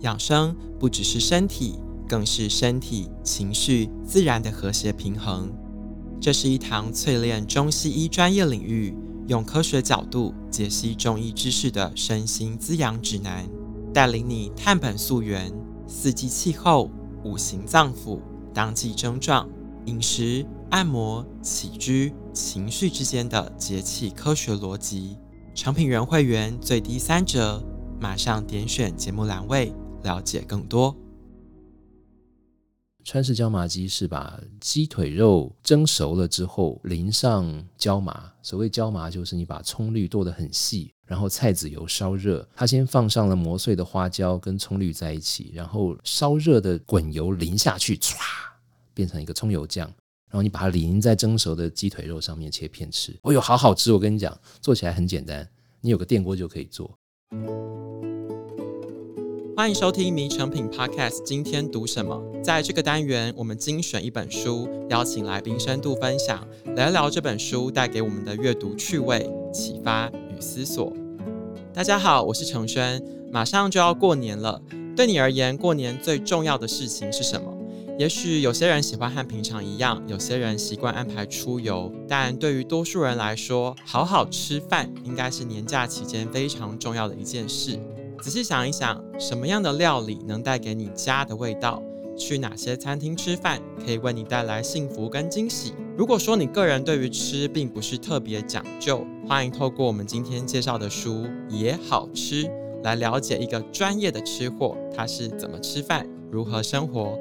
养生不只是身体，更是身体、情绪、自然的和谐平衡。这是一堂淬炼中西医专业领域，用科学角度解析中医知识的身心滋养指南，带领你探本溯源，四季气候、五行脏腑、当季症状、饮食、按摩、起居、情绪之间的节气科学逻辑。成品人会员最低三折，马上点选节目栏位了解更多。川式椒麻鸡是把鸡腿肉蒸熟了之后淋上椒麻。所谓椒麻，就是你把葱绿剁得很细，然后菜籽油烧热，它先放上了磨碎的花椒跟葱绿在一起，然后烧热的滚油淋下去，唰，变成一个葱油酱。然后你把它淋在蒸熟的鸡腿肉上面切片吃。哦哟，好好吃！我跟你讲，做起来很简单，你有个电锅就可以做。欢迎收听《迷成品 Podcast》，今天读什么？在这个单元，我们精选一本书，邀请来宾深度分享，聊聊这本书带给我们的阅读趣味、启发与思索。大家好，我是承轩。马上就要过年了，对你而言，过年最重要的事情是什么？也许有些人喜欢和平常一样，有些人习惯安排出游，但对于多数人来说，好好吃饭应该是年假期间非常重要的一件事。仔细想一想，什么样的料理能带给你家的味道？去哪些餐厅吃饭可以为你带来幸福跟惊喜？如果说你个人对于吃并不是特别讲究，欢迎透过我们今天介绍的书《也好吃》来了解一个专业的吃货，他是怎么吃饭，如何生活。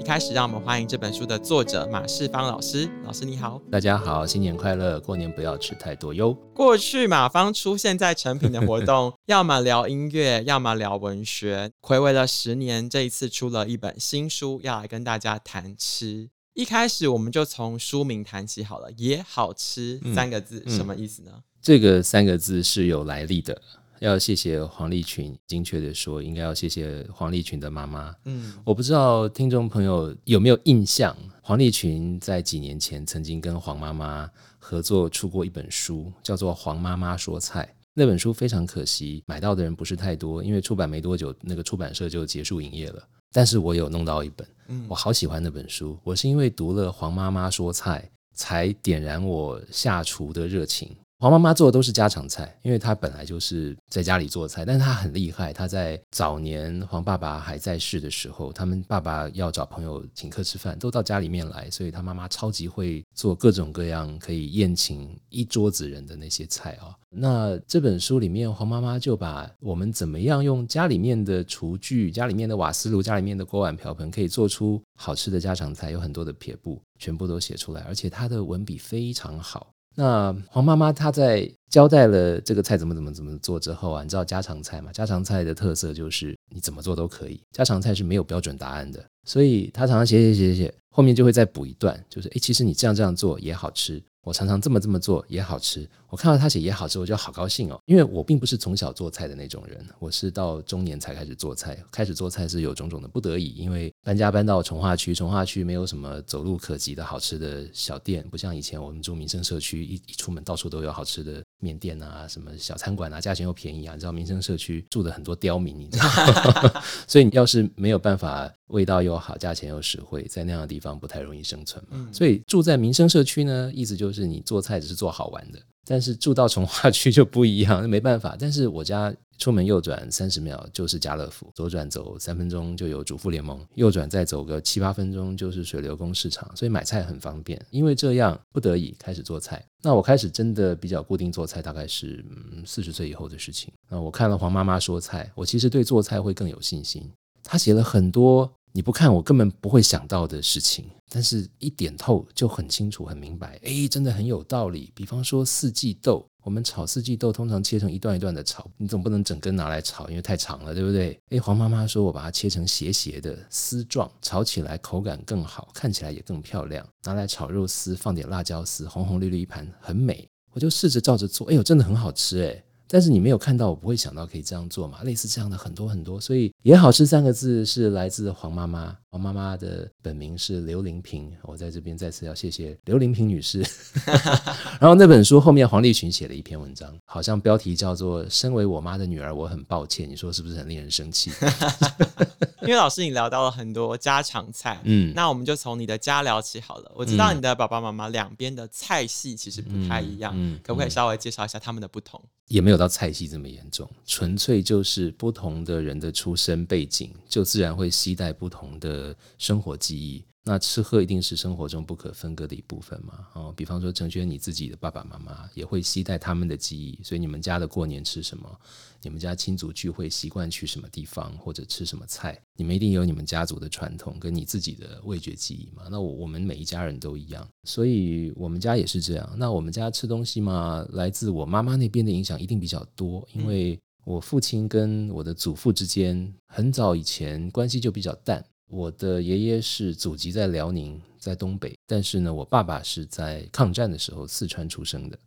一开始，让我们欢迎这本书的作者马世芳老师。老师你好，大家好，新年快乐，过年不要吃太多哟。过去马芳出现在成品的活动，要么聊音乐，要么聊文学。回味了十年，这一次出了一本新书，要来跟大家谈吃。一开始我们就从书名谈起好了，也好吃三个字，嗯、什么意思呢？这个三个字是有来历的。要谢谢黄立群，精确的说，应该要谢谢黄立群的妈妈。嗯，我不知道听众朋友有没有印象，黄立群在几年前曾经跟黄妈妈合作出过一本书，叫做《黄妈妈说菜》。那本书非常可惜，买到的人不是太多，因为出版没多久，那个出版社就结束营业了。但是我有弄到一本，我好喜欢那本书。我是因为读了《黄妈妈说菜》，才点燃我下厨的热情。黄妈妈做的都是家常菜，因为她本来就是在家里做菜，但是她很厉害。她在早年黄爸爸还在世的时候，他们爸爸要找朋友请客吃饭，都到家里面来，所以她妈妈超级会做各种各样可以宴请一桌子人的那些菜啊。那这本书里面，黄妈妈就把我们怎么样用家里面的厨具、家里面的瓦斯炉、家里面的锅碗瓢盆，可以做出好吃的家常菜，有很多的撇步，全部都写出来，而且她的文笔非常好。那黄妈妈她在交代了这个菜怎么怎么怎么做之后啊，你知道家常菜嘛？家常菜的特色就是你怎么做都可以，家常菜是没有标准答案的，所以她常常写写写写写，后面就会再补一段，就是哎，其实你这样这样做也好吃。我常常这么这么做也好吃，我看到他写也好吃，我就好高兴哦。因为我并不是从小做菜的那种人，我是到中年才开始做菜。开始做菜是有种种的不得已，因为搬家搬到从化区，从化区没有什么走路可及的好吃的小店，不像以前我们住民生社区，一一出门到处都有好吃的面店啊，什么小餐馆啊，价钱又便宜啊。你知道民生社区住的很多刁民，你知道吗？所以你要是没有办法。味道又好，价钱又实惠，在那样的地方不太容易生存嘛。所以住在民生社区呢，意思就是你做菜只是做好玩的。但是住到重化区就不一样，那没办法。但是我家出门右转三十秒就是家乐福，左转走三分钟就有主妇联盟，右转再走个七八分钟就是水流宫市场，所以买菜很方便。因为这样不得已开始做菜。那我开始真的比较固定做菜，大概是嗯四十岁以后的事情。那我看了黄妈妈说菜，我其实对做菜会更有信心。她写了很多。你不看我根本不会想到的事情，但是一点透就很清楚、很明白。诶，真的很有道理。比方说四季豆，我们炒四季豆通常切成一段一段的炒，你总不能整根拿来炒，因为太长了，对不对？诶，黄妈妈说我把它切成斜斜的丝状，炒起来口感更好，看起来也更漂亮。拿来炒肉丝，放点辣椒丝，红红绿绿一盘，很美。我就试着照着做，哎呦，真的很好吃诶。但是你没有看到，我不会想到可以这样做嘛？类似这样的很多很多，所以也好吃三个字是来自黄妈妈我妈妈的本名是刘玲平，我在这边再次要谢谢刘玲平女士。然后那本书后面黄立群写了一篇文章，好像标题叫做《身为我妈的女儿，我很抱歉》，你说是不是很令人生气？因为老师你聊到了很多家常菜，嗯，那我们就从你的家聊起好了。我知道你的爸爸妈妈两边的菜系其实不太一样，嗯，嗯，可不可以稍微介绍一下他们的不同？也没有到菜系这么严重，纯粹就是不同的人的出身背景，就自然会携带不同的生活记忆。那吃喝一定是生活中不可分割的一部分嘛？哦，比方说承轩你自己的爸爸妈妈也会携带他们的记忆，所以你们家的过年吃什么？你们家亲族聚会习惯去什么地方或者吃什么菜？你们一定有你们家族的传统跟你自己的味觉记忆嘛？那我我们每一家人都一样，所以我们家也是这样。那我们家吃东西嘛，来自我妈妈那边的影响一定比较多，因为我父亲跟我的祖父之间很早以前关系就比较淡。我的爷爷是祖籍在辽宁，在东北，但是呢，我爸爸是在抗战的时候四川出生的，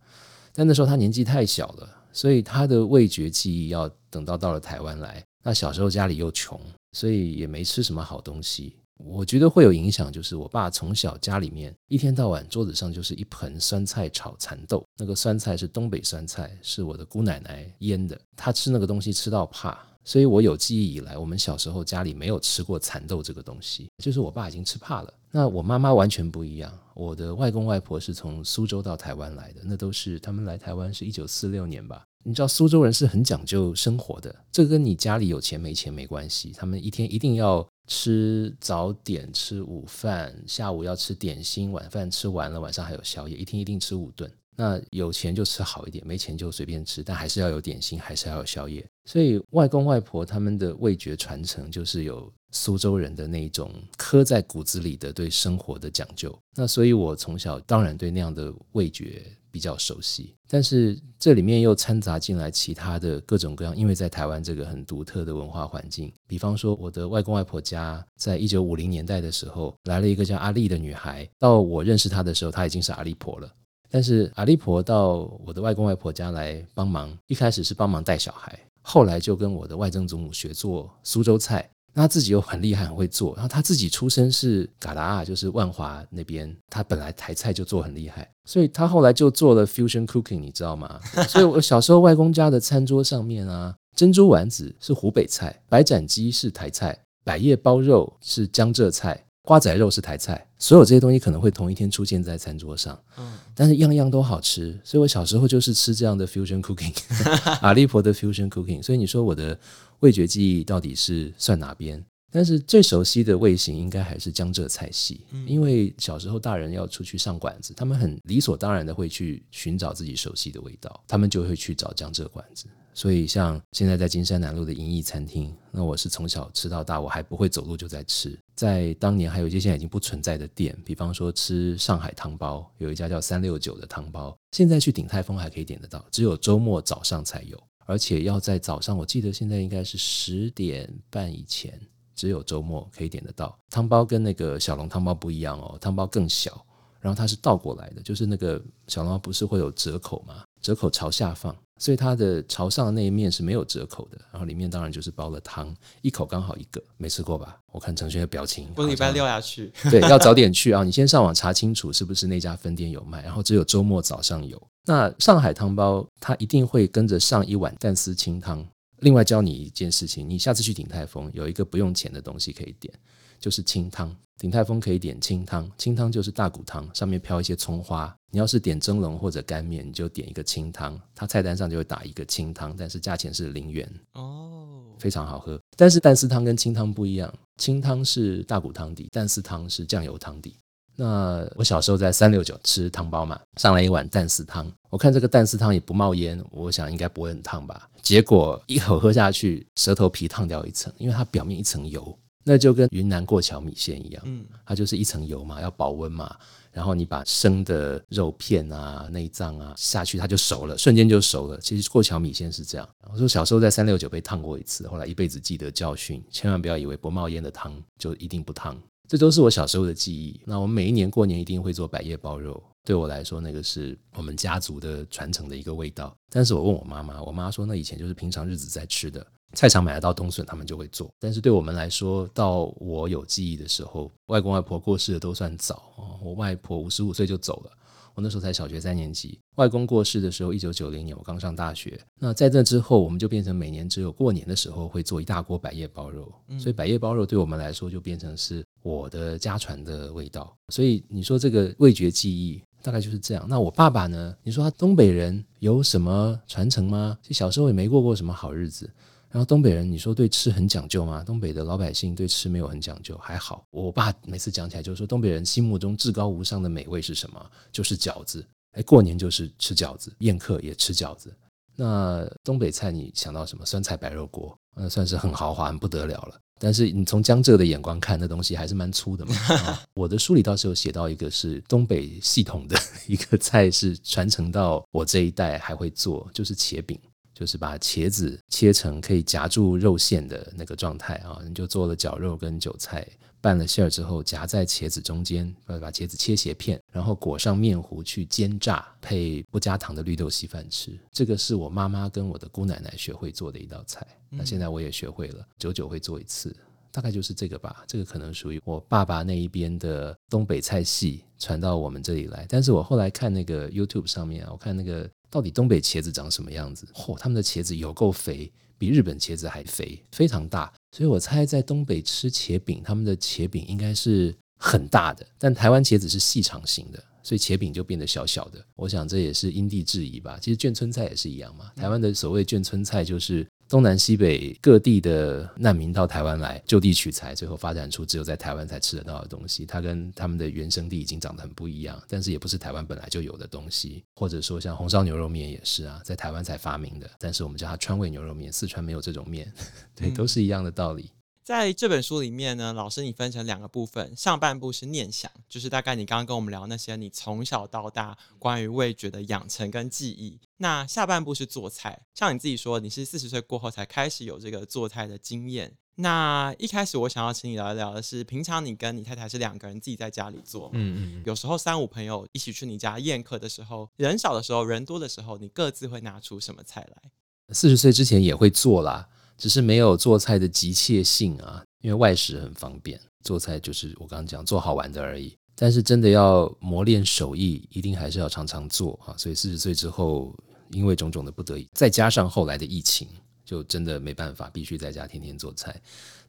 但那时候他年纪太小了，所以他的味觉记忆要等到到了台湾来。那小时候家里又穷，所以也没吃什么好东西。我觉得会有影响，就是我爸从小家里面一天到晚桌子上就是一盆酸菜炒蚕豆，那个酸菜是东北酸菜，是我的姑奶奶腌的，他吃那个东西吃到怕。所以我有记忆以来，我们小时候家里没有吃过蚕豆这个东西，就是我爸已经吃怕了。那我妈妈完全不一样，我的外公外婆是从苏州到台湾来的，那都是他们来台湾是一九四六年吧。你知道苏州人是很讲究生活的，这跟你家里有钱没钱没关系，他们一天一定要吃早点、吃午饭，下午要吃点心，晚饭吃完了，晚上还有宵夜，一天一定吃五顿。那有钱就吃好一点，没钱就随便吃，但还是要有点心，还是要有宵夜。所以外公外婆他们的味觉传承，就是有苏州人的那种刻在骨子里的对生活的讲究。那所以我从小当然对那样的味觉比较熟悉，但是这里面又掺杂进来其他的各种各样，因为在台湾这个很独特的文化环境，比方说我的外公外婆家，在一九五零年代的时候来了一个叫阿丽的女孩，到我认识她的时候，她已经是阿丽婆了。但是阿丽婆到我的外公外婆家来帮忙，一开始是帮忙带小孩，后来就跟我的外曾祖母学做苏州菜。那他自己又很厉害，很会做。然后他自己出身是嘎达，就是万华那边，他本来台菜就做很厉害，所以他后来就做了 fusion cooking，你知道吗？所以我小时候外公家的餐桌上面啊，珍珠丸子是湖北菜，白斩鸡是台菜，百叶包肉是江浙菜。瓜仔肉是台菜，所有这些东西可能会同一天出现在餐桌上，嗯，但是样样都好吃，所以我小时候就是吃这样的 fusion cooking，阿丽婆的 fusion cooking，所以你说我的味觉记忆到底是算哪边？但是最熟悉的味型应该还是江浙菜系，因为小时候大人要出去上馆子，他们很理所当然的会去寻找自己熟悉的味道，他们就会去找江浙馆子。所以，像现在在金山南路的银翼餐厅，那我是从小吃到大，我还不会走路就在吃。在当年，还有一些现在已经不存在的店，比方说吃上海汤包，有一家叫三六九的汤包，现在去鼎泰丰还可以点得到，只有周末早上才有，而且要在早上，我记得现在应该是十点半以前，只有周末可以点得到。汤包跟那个小笼汤包不一样哦，汤包更小，然后它是倒过来的，就是那个小笼包不是会有折口吗？折口朝下放。所以它的朝上的那一面是没有折口的，然后里面当然就是包了汤，一口刚好一个，没吃过吧？我看承轩的表情，我礼拜六要去，对，要早点去啊！你先上网查清楚是不是那家分店有卖，然后只有周末早上有。那上海汤包它一定会跟着上一碗蛋丝清汤。另外教你一件事情，你下次去鼎泰丰有一个不用钱的东西可以点。就是清汤，鼎泰丰可以点清汤，清汤就是大骨汤，上面飘一些葱花。你要是点蒸笼或者干面，你就点一个清汤，它菜单上就会打一个清汤，但是价钱是零元哦，非常好喝。但是蛋丝汤跟清汤不一样，清汤是大骨汤底，蛋丝汤是酱油汤底。那我小时候在三六九吃汤包嘛，上来一碗蛋丝汤，我看这个蛋丝汤也不冒烟，我想应该不会很烫吧？结果一口喝下去，舌头皮烫掉一层，因为它表面一层油。那就跟云南过桥米线一样，嗯，它就是一层油嘛，要保温嘛，然后你把生的肉片啊、内脏啊下去，它就熟了，瞬间就熟了。其实过桥米线是这样。我说小时候在三六九被烫过一次，后来一辈子记得教训，千万不要以为不冒烟的汤就一定不烫。这都是我小时候的记忆。那我们每一年过年一定会做百叶包肉，对我来说那个是我们家族的传承的一个味道。但是我问我妈妈，我妈说那以前就是平常日子在吃的。菜场买得到冬笋，他们就会做。但是对我们来说，到我有记忆的时候，外公外婆过世的都算早哦。我外婆五十五岁就走了。我那时候才小学三年级，外公过世的时候，一九九零年我刚上大学。那在这之后，我们就变成每年只有过年的时候会做一大锅百叶包肉，所以百叶包肉对我们来说就变成是我的家传的味道。所以你说这个味觉记忆大概就是这样。那我爸爸呢？你说他东北人有什么传承吗？其实小时候也没过过什么好日子。然后东北人，你说对吃很讲究吗？东北的老百姓对吃没有很讲究，还好。我爸每次讲起来就是说，东北人心目中至高无上的美味是什么？就是饺子。哎，过年就是吃饺子，宴客也吃饺子。那东北菜你想到什么？酸菜白肉锅，那算是很豪华、很不得了了。但是你从江浙的眼光看，那东西还是蛮粗的嘛。我的书里倒是有写到一个是东北系统的 一个菜，是传承到我这一代还会做，就是茄饼。就是把茄子切成可以夹住肉馅的那个状态啊，你就做了绞肉跟韭菜，拌了馅儿之后夹在茄子中间，把把茄子切斜片，然后裹上面糊去煎炸，配不加糖的绿豆稀饭吃。这个是我妈妈跟我的姑奶奶学会做的一道菜，那现在我也学会了，久久会做一次，大概就是这个吧。这个可能属于我爸爸那一边的东北菜系传到我们这里来，但是我后来看那个 YouTube 上面，我看那个。到底东北茄子长什么样子？嚯、他们的茄子有够肥，比日本茄子还肥，非常大。所以我猜在东北吃茄饼，他们的茄饼应该是很大的。但台湾茄子是细长型的，所以茄饼就变得小小的。我想这也是因地制宜吧。其实眷村菜也是一样嘛。台湾的所谓眷村菜就是。东南西北各地的难民到台湾来就地取材，最后发展出只有在台湾才吃得到的东西。它跟他们的原生地已经长得很不一样，但是也不是台湾本来就有的东西。或者说像红烧牛肉面也是啊，在台湾才发明的，但是我们叫它川味牛肉面，四川没有这种面，对，都是一样的道理。在这本书里面呢，老师你分成两个部分，上半部是念想，就是大概你刚刚跟我们聊那些你从小到大关于味觉的养成跟记忆。那下半部是做菜，像你自己说，你是四十岁过后才开始有这个做菜的经验。那一开始我想要请你聊一聊的是，平常你跟你太太是两个人自己在家里做，嗯嗯，有时候三五朋友一起去你家宴客的时候，人少的时候，人多的时候，你各自会拿出什么菜来？四十岁之前也会做啦。只是没有做菜的急切性啊，因为外食很方便，做菜就是我刚刚讲做好玩的而已。但是真的要磨练手艺，一定还是要常常做啊。所以四十岁之后，因为种种的不得已，再加上后来的疫情，就真的没办法，必须在家天天做菜，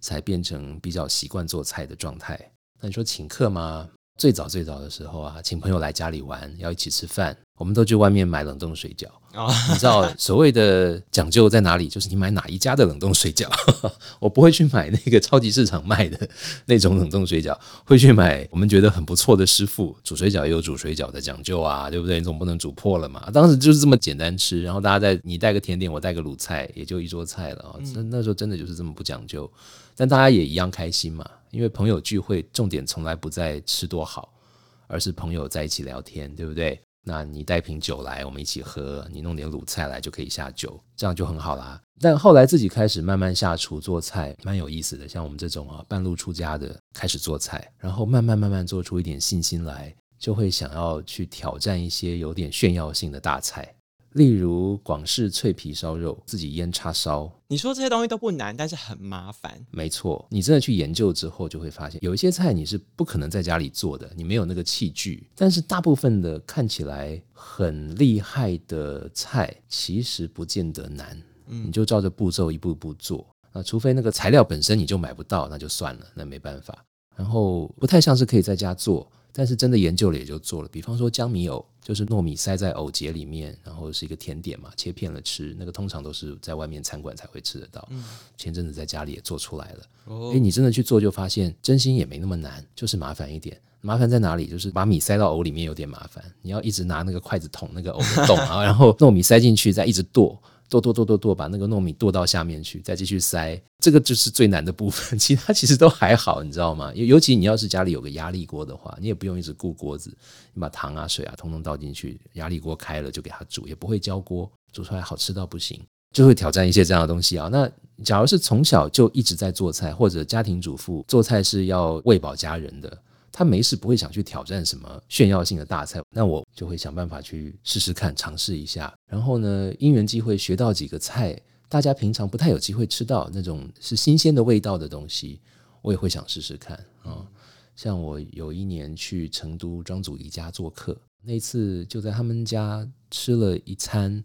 才变成比较习惯做菜的状态。那你说请客吗？最早最早的时候啊，请朋友来家里玩，要一起吃饭，我们都去外面买冷冻水饺。哦，你知道所谓的讲究在哪里？就是你买哪一家的冷冻水饺。我不会去买那个超级市场卖的那种冷冻水饺，会去买我们觉得很不错的师傅煮水饺，也有煮水饺的讲究啊，对不对？你总不能煮破了嘛。当时就是这么简单吃，然后大家在你带个甜点，我带个卤菜，也就一桌菜了。那那时候真的就是这么不讲究，但大家也一样开心嘛。因为朋友聚会，重点从来不在吃多好，而是朋友在一起聊天，对不对？那你带瓶酒来，我们一起喝；你弄点卤菜来，就可以下酒，这样就很好啦。但后来自己开始慢慢下厨做菜，蛮有意思的。像我们这种啊，半路出家的，开始做菜，然后慢慢慢慢做出一点信心来，就会想要去挑战一些有点炫耀性的大菜。例如广式脆皮烧肉，自己腌叉烧。你说这些东西都不难，但是很麻烦。没错，你真的去研究之后，就会发现有一些菜你是不可能在家里做的，你没有那个器具。但是大部分的看起来很厉害的菜，其实不见得难。嗯，你就照着步骤一步一步做。那除非那个材料本身你就买不到，那就算了，那没办法。然后不太像是可以在家做。但是真的研究了也就做了，比方说江米藕，就是糯米塞在藕节里面，然后是一个甜点嘛，切片了吃，那个通常都是在外面餐馆才会吃得到。嗯，前阵子在家里也做出来了。哦，诶，你真的去做就发现，真心也没那么难，就是麻烦一点。麻烦在哪里？就是把米塞到藕里面有点麻烦，你要一直拿那个筷子捅那个藕的洞啊，然后糯米塞进去，再一直剁。剁剁剁剁剁，把那个糯米剁到下面去，再继续塞，这个就是最难的部分。其他其实都还好，你知道吗？尤尤其你要是家里有个压力锅的话，你也不用一直顾锅子，你把糖啊、水啊通通倒进去，压力锅开了就给它煮，也不会焦锅，煮出来好吃到不行。就会挑战一些这样的东西啊。那假如是从小就一直在做菜，或者家庭主妇做菜是要喂饱家人的。他没事不会想去挑战什么炫耀性的大菜，那我就会想办法去试试看，尝试一下。然后呢，因缘机会学到几个菜，大家平常不太有机会吃到那种是新鲜的味道的东西，我也会想试试看啊。像我有一年去成都庄祖仪家做客，那次就在他们家吃了一餐，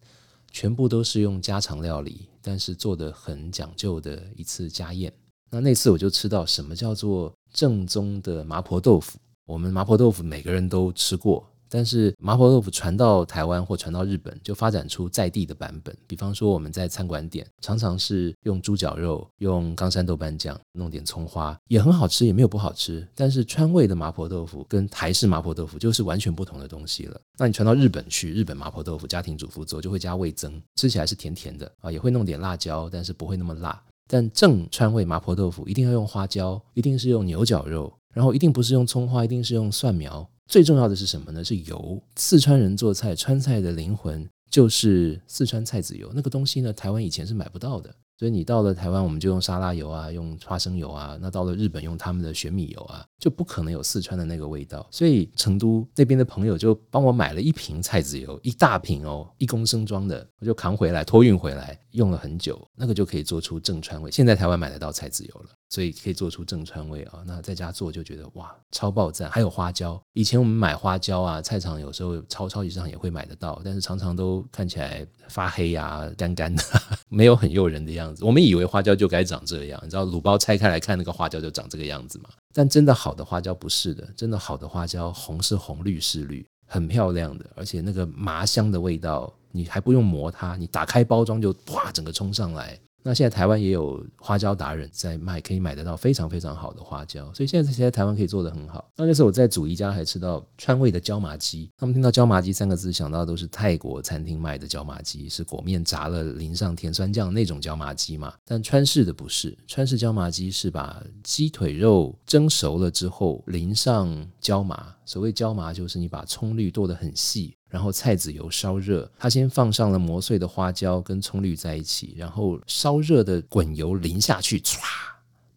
全部都是用家常料理，但是做的很讲究的一次家宴。那那次我就吃到什么叫做正宗的麻婆豆腐。我们麻婆豆腐每个人都吃过。但是麻婆豆腐传到台湾或传到日本，就发展出在地的版本。比方说，我们在餐馆点，常常是用猪脚肉，用冈山豆瓣酱，弄点葱花，也很好吃，也没有不好吃。但是川味的麻婆豆腐跟台式麻婆豆腐就是完全不同的东西了。那你传到日本去，日本麻婆豆腐家庭主妇做就会加味增，吃起来是甜甜的啊，也会弄点辣椒，但是不会那么辣。但正川味麻婆豆腐一定要用花椒，一定是用牛角肉，然后一定不是用葱花，一定是用蒜苗。最重要的是什么呢？是油。四川人做菜，川菜的灵魂就是四川菜籽油。那个东西呢，台湾以前是买不到的。所以你到了台湾，我们就用沙拉油啊，用花生油啊。那到了日本，用他们的玄米油啊，就不可能有四川的那个味道。所以成都那边的朋友就帮我买了一瓶菜籽油，一大瓶哦，一公升装的，我就扛回来，托运回来，用了很久，那个就可以做出正川味。现在台湾买得到菜籽油了，所以可以做出正川味啊。那在家做就觉得哇，超爆赞！还有花椒，以前我们买花椒啊，菜场有时候超超级市场也会买得到，但是常常都看起来发黑呀、干干的，没有很诱人的样子。我们以为花椒就该长这样，你知道卤包拆开来看，那个花椒就长这个样子嘛？但真的好的花椒不是的，真的好的花椒红是红，绿是绿，很漂亮的，而且那个麻香的味道，你还不用磨它，你打开包装就哇，整个冲上来。那现在台湾也有花椒达人在卖，可以买得到非常非常好的花椒，所以现在现在台湾可以做得很好。那那时候我在祖仪家还吃到川味的椒麻鸡，他们听到椒麻鸡三个字想到都是泰国餐厅卖的椒麻鸡，是裹面炸了淋上甜酸酱那种椒麻鸡嘛？但川式的不是，川式椒麻鸡是把鸡腿肉蒸熟了之后淋上椒麻，所谓椒麻就是你把葱绿剁得很细。然后菜籽油烧热，它先放上了磨碎的花椒跟葱绿在一起，然后烧热的滚油淋下去，唰，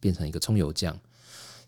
变成一个葱油酱。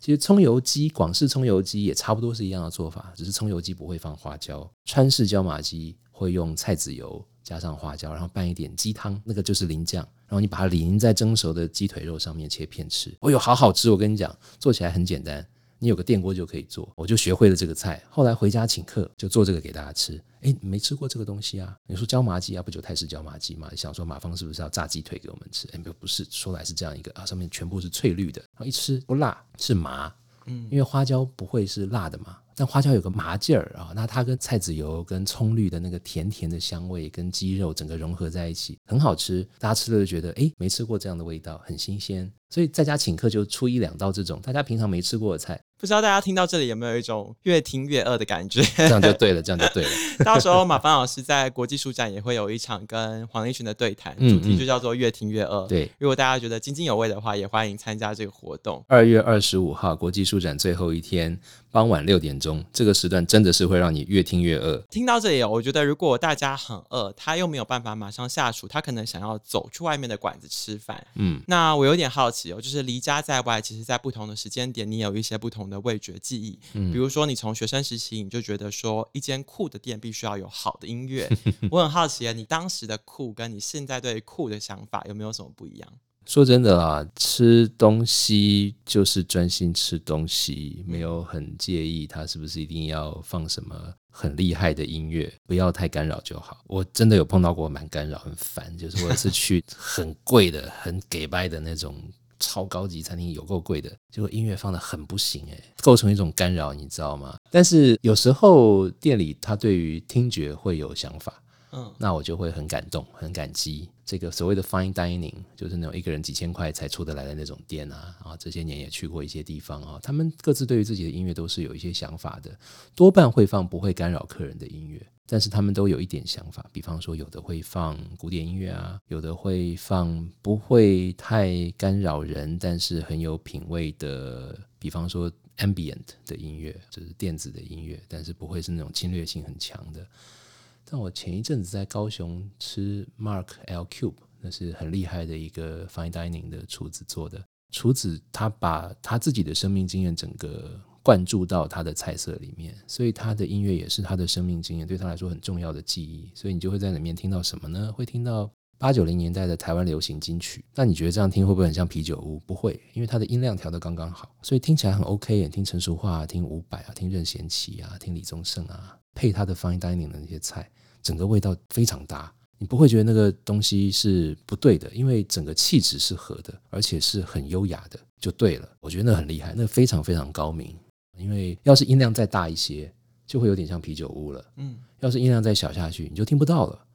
其实葱油鸡，广式葱油鸡也差不多是一样的做法，只是葱油鸡不会放花椒。川式椒麻鸡会用菜籽油加上花椒，然后拌一点鸡汤，那个就是淋酱，然后你把它淋在蒸熟的鸡腿肉上面切片吃。哦哟，好好吃！我跟你讲，做起来很简单。你有个电锅就可以做，我就学会了这个菜。后来回家请客，就做这个给大家吃。哎，没吃过这个东西啊？你说椒麻鸡啊，不就泰式椒麻鸡嘛？想说马芳是不是要炸鸡腿给我们吃？哎，不，不是，说来是这样一个啊，上面全部是翠绿的，然后一吃不辣，是麻。嗯，因为花椒不会是辣的嘛，但花椒有个麻劲儿啊，那它跟菜籽油、跟葱绿的那个甜甜的香味，跟鸡肉整个融合在一起，很好吃。大家吃了就觉得，哎，没吃过这样的味道，很新鲜。所以在家请客就出一两道这种大家平常没吃过的菜。不知道大家听到这里有没有一种越听越饿的感觉？这样就对了，这样就对了。到时候马芳老师在国际书展也会有一场跟黄立群的对谈，主题就叫做“越听越饿”。对，如果大家觉得津津有味的话，也欢迎参加这个活动。二月二十五号国际书展最后一天，傍晚六点钟，这个时段真的是会让你越听越饿。听到这里，我觉得如果大家很饿，他又没有办法马上下厨，他可能想要走出外面的馆子吃饭。嗯，那我有点好奇哦，就是离家在外，其实在不同的时间点，你有一些不同的味觉记忆。嗯，比如说你从学生时期你就觉得说一间酷的店必须要有好的音乐，我很好奇啊，你当时的酷跟你现在对酷的想法有没有什么不一样？说真的啦，吃东西就是专心吃东西，没有很介意它是不是一定要放什么很厉害的音乐，不要太干扰就好。我真的有碰到过蛮干扰、很烦，就是我是去 很贵的、很给掰的那种。超高级餐厅有够贵的，结果音乐放的很不行诶，构成一种干扰，你知道吗？但是有时候店里他对于听觉会有想法，嗯，那我就会很感动，很感激。这个所谓的 fine dining 就是那种一个人几千块才出得来的那种店啊，啊，这些年也去过一些地方啊，他们各自对于自己的音乐都是有一些想法的，多半会放不会干扰客人的音乐。但是他们都有一点想法，比方说有的会放古典音乐啊，有的会放不会太干扰人，但是很有品味的，比方说 ambient 的音乐，就是电子的音乐，但是不会是那种侵略性很强的。但我前一阵子在高雄吃 Mark L Cube，那是很厉害的一个 fine dining 的厨子做的，厨子他把他自己的生命经验整个。灌注到他的菜色里面，所以他的音乐也是他的生命经验，对他来说很重要的记忆。所以你就会在里面听到什么呢？会听到八九零年代的台湾流行金曲。那你觉得这样听会不会很像啤酒屋？不会，因为它的音量调得刚刚好，所以听起来很 OK。听陈淑樺、听伍佰啊，听任贤齐啊，听李宗盛啊，配他的 fine dining 的那些菜，整个味道非常搭。你不会觉得那个东西是不对的，因为整个气质是合的，而且是很优雅的，就对了。我觉得那很厉害，那非常非常高明。因为要是音量再大一些，就会有点像啤酒屋了。嗯，要是音量再小下去，你就听不到了。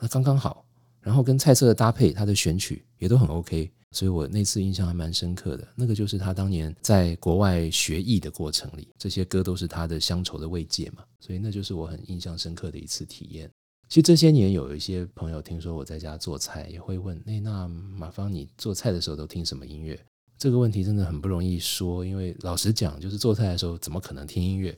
那刚刚好，然后跟菜色的搭配，它的选曲也都很 OK。所以我那次印象还蛮深刻的。那个就是他当年在国外学艺的过程里，这些歌都是他的乡愁的慰藉嘛。所以那就是我很印象深刻的一次体验。其实这些年有一些朋友听说我在家做菜，也会问：哎，那马芳你做菜的时候都听什么音乐？这个问题真的很不容易说，因为老实讲，就是做菜的时候怎么可能听音乐？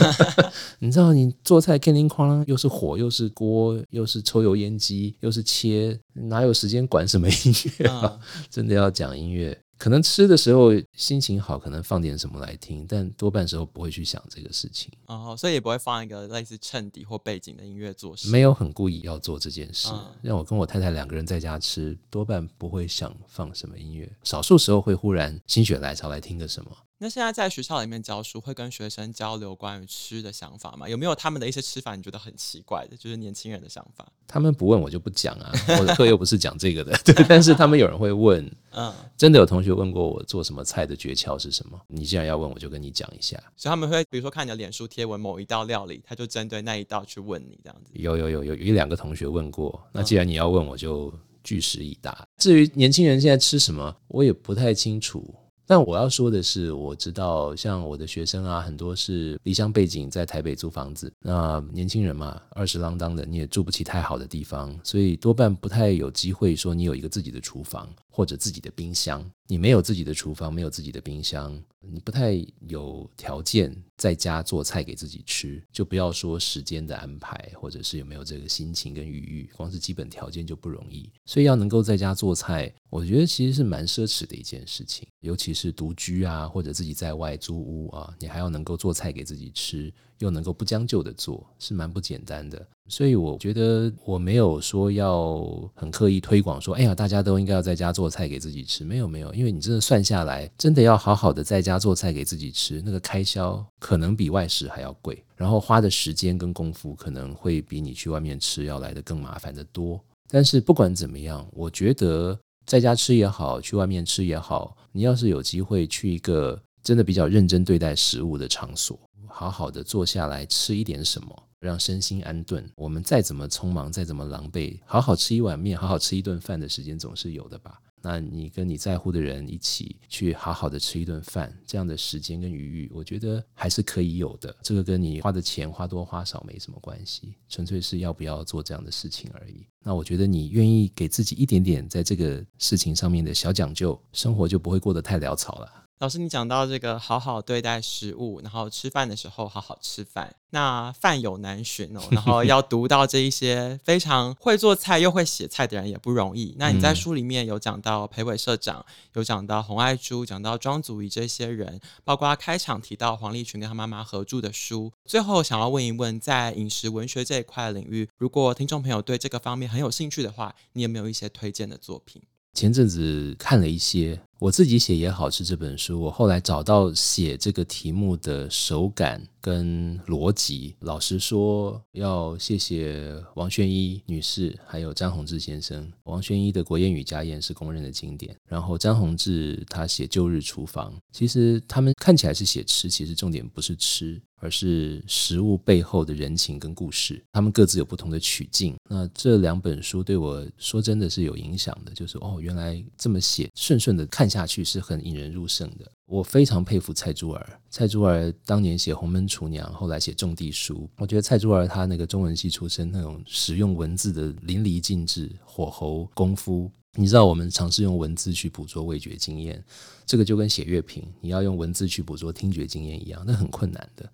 你知道，你做菜叮叮哐啷，又是火，又是锅，又是抽油烟机，又是切，哪有时间管什么音乐啊？真的要讲音乐。可能吃的时候心情好，可能放点什么来听，但多半时候不会去想这个事情。哦，所以也不会放一个类似衬底或背景的音乐做事。没有很故意要做这件事。嗯、让我跟我太太两个人在家吃，多半不会想放什么音乐，少数时候会忽然心血来潮来听个什么。那现在在学校里面教书，会跟学生交流关于吃的想法吗？有没有他们的一些吃法你觉得很奇怪的，就是年轻人的想法？他们不问我就不讲啊，我的课又不是讲这个的。对，但是他们有人会问，嗯，真的有同学问过我做什么菜的诀窍是什么？你既然要问，我就跟你讲一下。所以他们会比如说看你的脸书贴文某一道料理，他就针对那一道去问你这样子。有有有有有一两个同学问过，那既然你要问，我就据实以答。至于年轻人现在吃什么，我也不太清楚。但我要说的是，我知道像我的学生啊，很多是离乡背景，在台北租房子。那年轻人嘛，二十啷当的，你也住不起太好的地方，所以多半不太有机会说你有一个自己的厨房或者自己的冰箱。你没有自己的厨房，没有自己的冰箱，你不太有条件在家做菜给自己吃，就不要说时间的安排，或者是有没有这个心情跟余裕，光是基本条件就不容易。所以要能够在家做菜，我觉得其实是蛮奢侈的一件事情，尤其是独居啊，或者自己在外租屋啊，你还要能够做菜给自己吃。又能够不将就的做，是蛮不简单的。所以我觉得我没有说要很刻意推广说，哎呀，大家都应该要在家做菜给自己吃。没有没有，因为你真的算下来，真的要好好的在家做菜给自己吃，那个开销可能比外食还要贵，然后花的时间跟功夫可能会比你去外面吃要来的更麻烦得多。但是不管怎么样，我觉得在家吃也好，去外面吃也好，你要是有机会去一个真的比较认真对待食物的场所。好好的坐下来吃一点什么，让身心安顿。我们再怎么匆忙，再怎么狼狈，好好吃一碗面，好好吃一顿饭的时间总是有的吧？那你跟你在乎的人一起去好好的吃一顿饭，这样的时间跟余裕，我觉得还是可以有的。这个跟你花的钱花多花少没什么关系，纯粹是要不要做这样的事情而已。那我觉得你愿意给自己一点点在这个事情上面的小讲究，生活就不会过得太潦草了。老师，你讲到这个好好对待食物，然后吃饭的时候好好吃饭。那饭有难寻哦，然后要读到这一些非常会做菜又会写菜的人也不容易。那你在书里面有讲到裴伟社长，有讲到洪爱珠，讲到庄祖仪这些人，包括开场提到黄立群跟他妈妈合著的书。最后想要问一问，在饮食文学这一块领域，如果听众朋友对这个方面很有兴趣的话，你有没有一些推荐的作品？前阵子看了一些，我自己写也好吃这本书，我后来找到写这个题目的手感跟逻辑。老实说，要谢谢王宣一女士，还有张宏志先生。王宣一的《国宴与家宴》是公认的经典，然后张宏志他写《旧日厨房》，其实他们看起来是写吃，其实重点不是吃。而是食物背后的人情跟故事，他们各自有不同的取径。那这两本书对我说真的是有影响的，就是哦，原来这么写，顺顺的看下去是很引人入胜的。我非常佩服蔡珠儿，蔡珠儿当年写《红门厨娘》，后来写《种地书》，我觉得蔡珠儿她那个中文系出身，那种使用文字的淋漓尽致，火候功夫。你知道我们尝试用文字去捕捉味觉经验，这个就跟写乐评，你要用文字去捕捉听觉经验一样，那很困难的。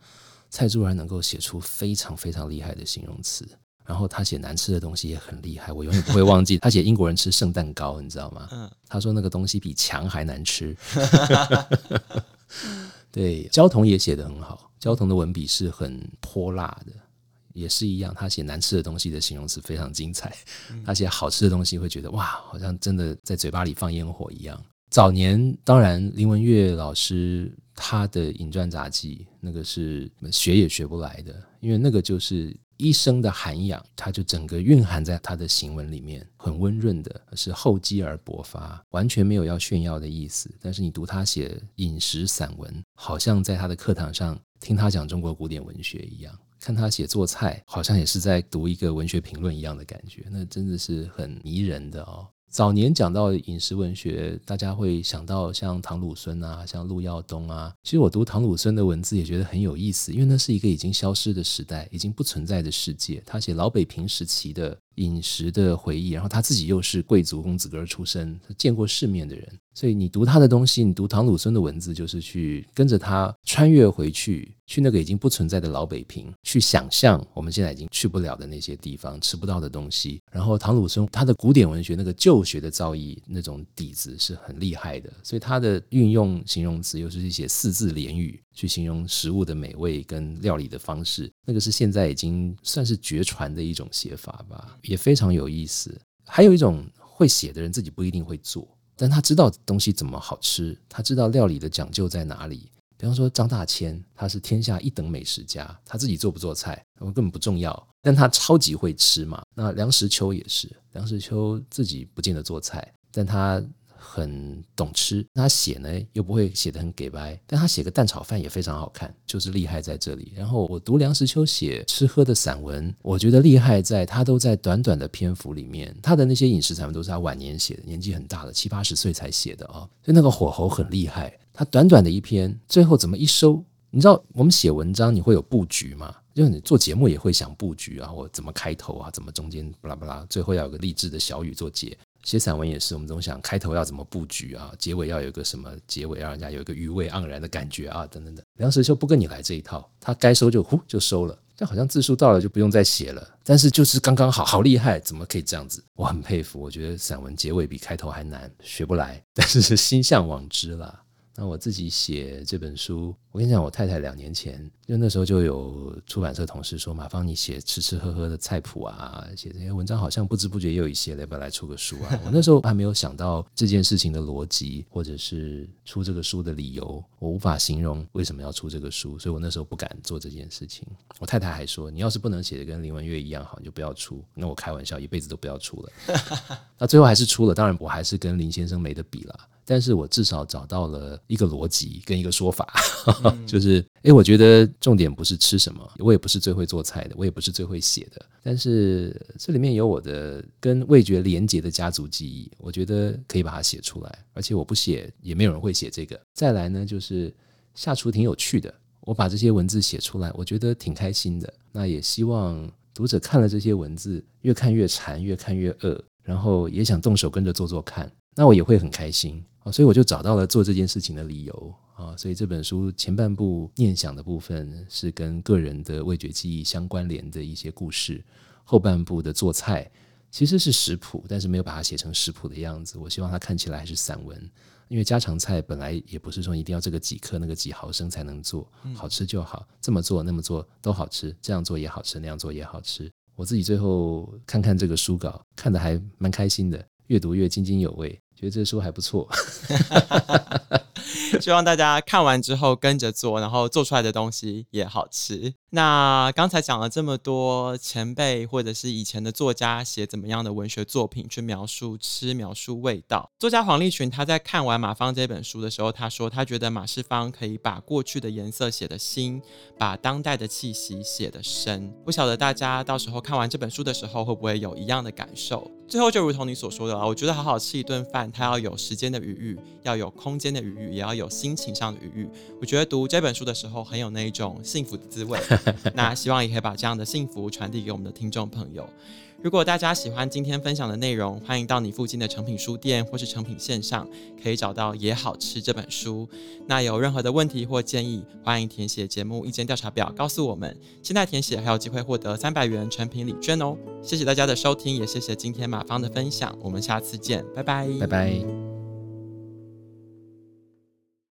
蔡珠儿能够写出非常非常厉害的形容词，然后他写难吃的东西也很厉害，我永远不会忘记 他写英国人吃圣诞糕，你知道吗？嗯，他说那个东西比墙还难吃。对，焦桐也写得很好，焦桐的文笔是很泼辣的。也是一样，他写难吃的东西的形容词非常精彩，他写好吃的东西会觉得哇，好像真的在嘴巴里放烟火一样。早年当然林文月老师他的《饮饌杂记》那个是学也学不来的，因为那个就是。一生的涵养，它就整个蕴含在他的行文里面，很温润的，是厚积而薄发，完全没有要炫耀的意思。但是你读他写饮食散文，好像在他的课堂上听他讲中国古典文学一样，看他写做菜，好像也是在读一个文学评论一样的感觉，那真的是很迷人的哦。早年讲到饮食文学，大家会想到像唐鲁孙啊，像陆耀东啊。其实我读唐鲁孙的文字也觉得很有意思，因为那是一个已经消失的时代，已经不存在的世界。他写老北平时期的饮食的回忆，然后他自己又是贵族公子哥出身，见过世面的人。所以你读他的东西，你读唐鲁孙的文字，就是去跟着他穿越回去，去那个已经不存在的老北平，去想象我们现在已经去不了的那些地方，吃不到的东西。然后唐鲁孙他的古典文学那个旧学的造诣那种底子是很厉害的，所以他的运用形容词又是一些四字联语，去形容食物的美味跟料理的方式，那个是现在已经算是绝传的一种写法吧，也非常有意思。还有一种会写的人自己不一定会做。但他知道东西怎么好吃，他知道料理的讲究在哪里。比方说张大千，他是天下一等美食家，他自己做不做菜根本不重要，但他超级会吃嘛。那梁实秋也是，梁实秋自己不见得做菜，但他。很懂吃，他写呢又不会写得很给掰，但他写个蛋炒饭也非常好看，就是厉害在这里。然后我读梁实秋写吃喝的散文，我觉得厉害在他都在短短的篇幅里面，他的那些饮食散文都是他晚年写的，年纪很大了，七八十岁才写的啊，所以那个火候很厉害。他短短的一篇，最后怎么一收？你知道我们写文章你会有布局吗？就是你做节目也会想布局啊，我怎么开头啊，怎么中间巴拉巴拉，最后要有个励志的小语做结。写散文也是，我们总想开头要怎么布局啊，结尾要有一个什么结尾，让人家有一个余味盎然的感觉啊，等等等。梁实秋不跟你来这一套，他该收就呼就收了，就好像字数到了就不用再写了。但是就是刚刚好，好厉害，怎么可以这样子？我很佩服，我觉得散文结尾比开头还难，学不来，但是是心向往之了。那我自己写这本书，我跟你讲，我太太两年前，因为那时候就有出版社同事说，马芳你写吃吃喝喝的菜谱啊，写这些文章好像不知不觉也有一些了，要不要来出个书啊？我那时候还没有想到这件事情的逻辑，或者是出这个书的理由，我无法形容为什么要出这个书，所以我那时候不敢做这件事情。我太太还说，你要是不能写的跟林文月一样好，你就不要出。那我开玩笑，一辈子都不要出了。那最后还是出了，当然我还是跟林先生没得比了。但是我至少找到了一个逻辑跟一个说法，嗯、就是，诶，我觉得重点不是吃什么，我也不是最会做菜的，我也不是最会写的，但是这里面有我的跟味觉连结的家族记忆，我觉得可以把它写出来，而且我不写也没有人会写这个。再来呢，就是下厨挺有趣的，我把这些文字写出来，我觉得挺开心的。那也希望读者看了这些文字，越看越馋，越看越饿，然后也想动手跟着做做看，那我也会很开心啊。所以我就找到了做这件事情的理由啊！所以这本书前半部念想的部分是跟个人的味觉记忆相关联的一些故事，后半部的做菜其实是食谱，但是没有把它写成食谱的样子。我希望它看起来还是散文，因为家常菜本来也不是说一定要这个几克那个几毫升才能做，好吃就好，这么做那么做都好吃，这样做也好吃，那样做也好吃。我自己最后看看这个书稿，看得还蛮开心的，越读越津津有味。觉得这书还不错，希望大家看完之后跟着做，然后做出来的东西也好吃。那刚才讲了这么多前辈或者是以前的作家写怎么样的文学作品去描述吃、描述味道。作家黄立群他在看完马芳这本书的时候，他说他觉得马世芳可以把过去的颜色写得新，把当代的气息写得深。不晓得大家到时候看完这本书的时候会不会有一样的感受？最后就如同你所说的啊，我觉得好好吃一顿饭，它要有时间的余裕，要有空间的余裕，也要有心情上的余裕。我觉得读这本书的时候很有那一种幸福的滋味。那希望也可以把这样的幸福传递给我们的听众朋友。如果大家喜欢今天分享的内容，欢迎到你附近的成品书店或是成品线上，可以找到《也好吃》这本书。那有任何的问题或建议，欢迎填写节目意见调查表告诉我们。现在填写还有机会获得三百元成品礼券哦。谢谢大家的收听，也谢谢今天马芳的分享。我们下次见，拜拜，拜拜。